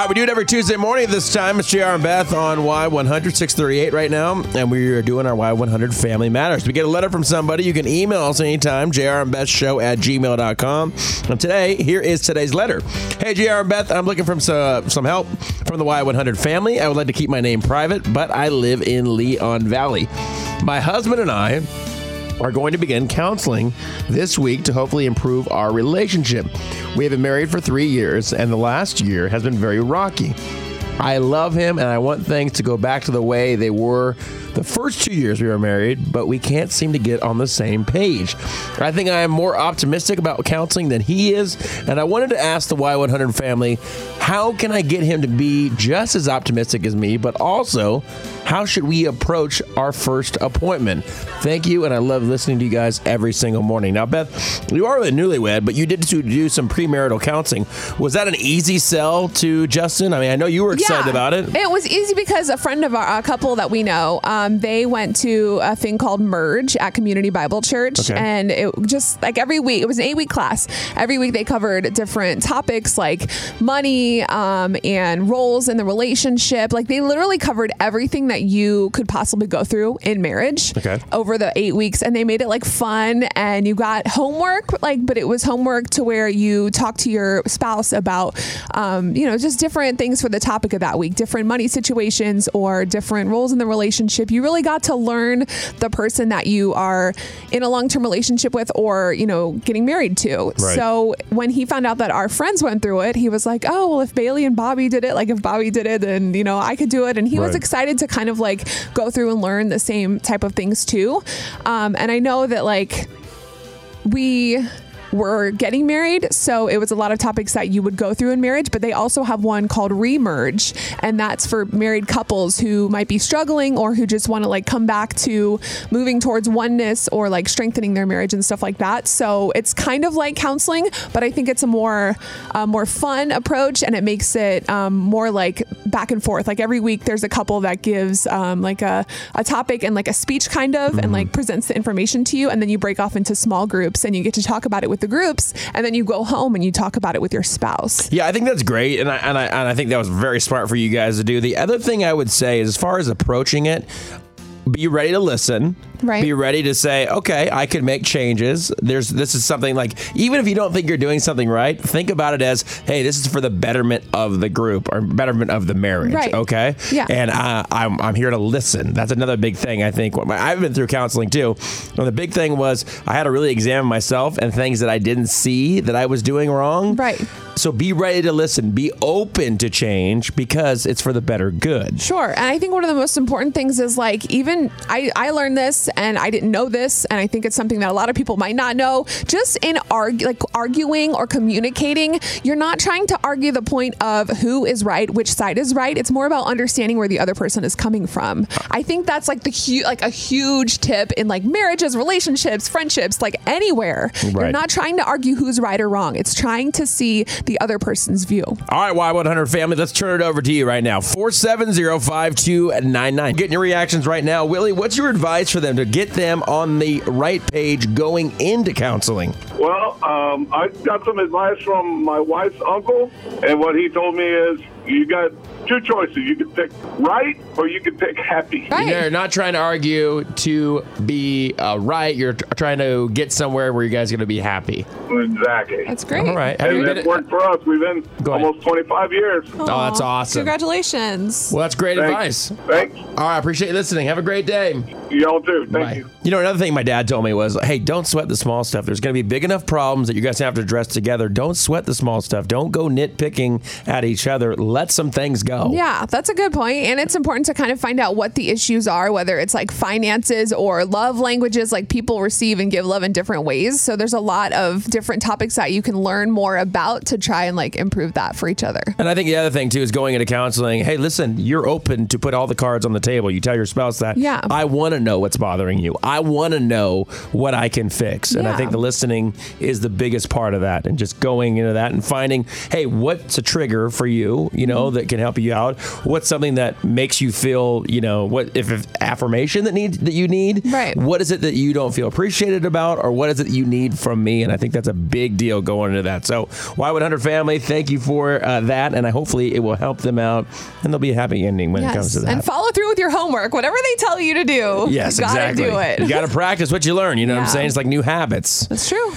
right, we do it every Tuesday morning this time. It's JR and Beth on Y100 638 right now, and we are doing our Y100 Family Matters. We get a letter from somebody. You can email us anytime, JR and Beth Show at gmail.com. And today, here is today's letter. Hey, JR and Beth, I'm looking for some, uh, some help from the Y100 family. I would like to keep my name private, but I live in Leon Valley. My husband and I are going to begin counseling this week to hopefully improve our relationship. We have been married for three years, and the last year has been very rocky. I love him, and I want things to go back to the way they were the first two years we were married, but we can't seem to get on the same page. I think I am more optimistic about counseling than he is, and I wanted to ask the Y100 family how can I get him to be just as optimistic as me, but also how should we approach our first appointment? Thank you, and I love listening to you guys every single morning. Now, Beth, you are a newlywed, but you did do some premarital counseling. Was that an easy sell to Justin? I mean, I know you were excited about it. It was easy because a friend of our a couple that we know, um, they went to a thing called Merge at Community Bible Church, Okay. and it just like every week, it was an eight week class. Every week they covered different topics like money um, and roles in the relationship. Like they literally covered everything that you could possibly go through in marriage Okay. over the eight weeks, and they made it like fun. And you got homework, like, but it was homework to where you talk to your spouse about, um, you know, just different things for the topic of that week, different money situations or different roles in the relationship. You really got to learn the person that you are in a long term relationship with, or you know, getting married to. Right. So when he found out that our friends went through it, he was like, "Oh, well, if Bailey and Bobby did it, like if Bobby did it, then you know I could do it." And he was excited to kind of like go through and learn the same type of things too. Um, and I know that like we were getting married, so it was a lot of topics that you would go through in marriage, but they also have one called remerge, and that's for married couples who might be struggling or who just want to like come back to moving towards oneness or like strengthening their marriage and stuff like that. So it's kind of like counseling, but I think it's a more uh, more fun approach, and it makes it um, more like back and forth. Like every week, there's a couple that gives um, like a, a topic and like a speech kind of, and like presents the information to you, and then you break off into small groups and you get to talk about it with the groups, and then you go home and you talk about it with your spouse. Yeah, I think that's great, and I, and I and I think that was very smart for you guys to do. The other thing I would say is, as far as approaching it, be ready to listen. Right. Be ready to say, okay, I could make changes. There's this is something like even if you don't think you're doing something right, think about it as, hey, this is for the betterment of the group or betterment of the marriage. Right. Okay. Yeah. And uh, I'm I'm here to listen. That's another big thing. I think I've been through counseling too. And the big thing was I had to really examine myself and things that I didn't see that I was doing wrong. Right. So be ready to listen. Be open to change because it's for the better good. Sure. And I think one of the most important things is like, even I, I learned this and I didn't know this. And I think it's something that a lot of people might not know. Just in argue, like arguing or communicating, you're not trying to argue the point of who is right, which side is right. It's more about understanding where the other person is coming from. I think that's like the huge, like a huge tip in like marriages, relationships, friendships, like anywhere. You're not trying to argue who's right or wrong. It's trying to see the other person's view. All right, Y100 family, let's turn it over to you right now. 470-5299. Getting your reactions right now. Willie, what's your advice for them to get them on the right page going into counseling? Well, um, I got some advice from my wife's uncle, and what he told me is you got two choices. You can pick right or you can pick happy. Right. You're not trying to argue to be uh, right. You're t- trying to get somewhere where you guys are going to be happy. Exactly. That's great. All right. Have you and been it's worked for us. We've been almost 25 years. Oh, that's awesome. Congratulations. Well, that's great Thanks. advice. Thanks. All right, I appreciate you listening. Have a great day. Y'all too. Thank Bye. you. You know, another thing my dad told me was, hey, don't sweat the small stuff. There's going to be big enough problems that you guys have to address together. Don't sweat the small stuff. Don't go nitpicking at each other. Let some things go. Yeah, that's a good point. And it's important to kind of find out what the issues are, whether it's like finances or love languages, like people receive and give love in different ways. So there's a lot of different topics that you can learn more about to try and like improve that for each other. And I think the other thing too is going into counseling. Hey, listen, you're open to put all the cards on the table. You tell your spouse that. Yeah. I want to know what's bothering you. I want to know what I can fix. And I think the listening is the biggest part of that. And just going into that and finding, hey, what's a trigger for you, you know, Mm-hmm. that can help you out? What's something that makes you feel, you know, what if, if affirmation that need that you need? Right. What is it that you don't feel appreciated about, or what is it you need from me? And I think that's a big deal going into that. So, Y100 family, thank you for uh, that, and I hopefully it will help them out, and there'll be a happy ending when it comes to that. And follow through with your homework. Whatever they tell you to do, yes, you gotta exactly. do it. You got to practice what you learn. You know what I'm saying? It's like new habits. That's true.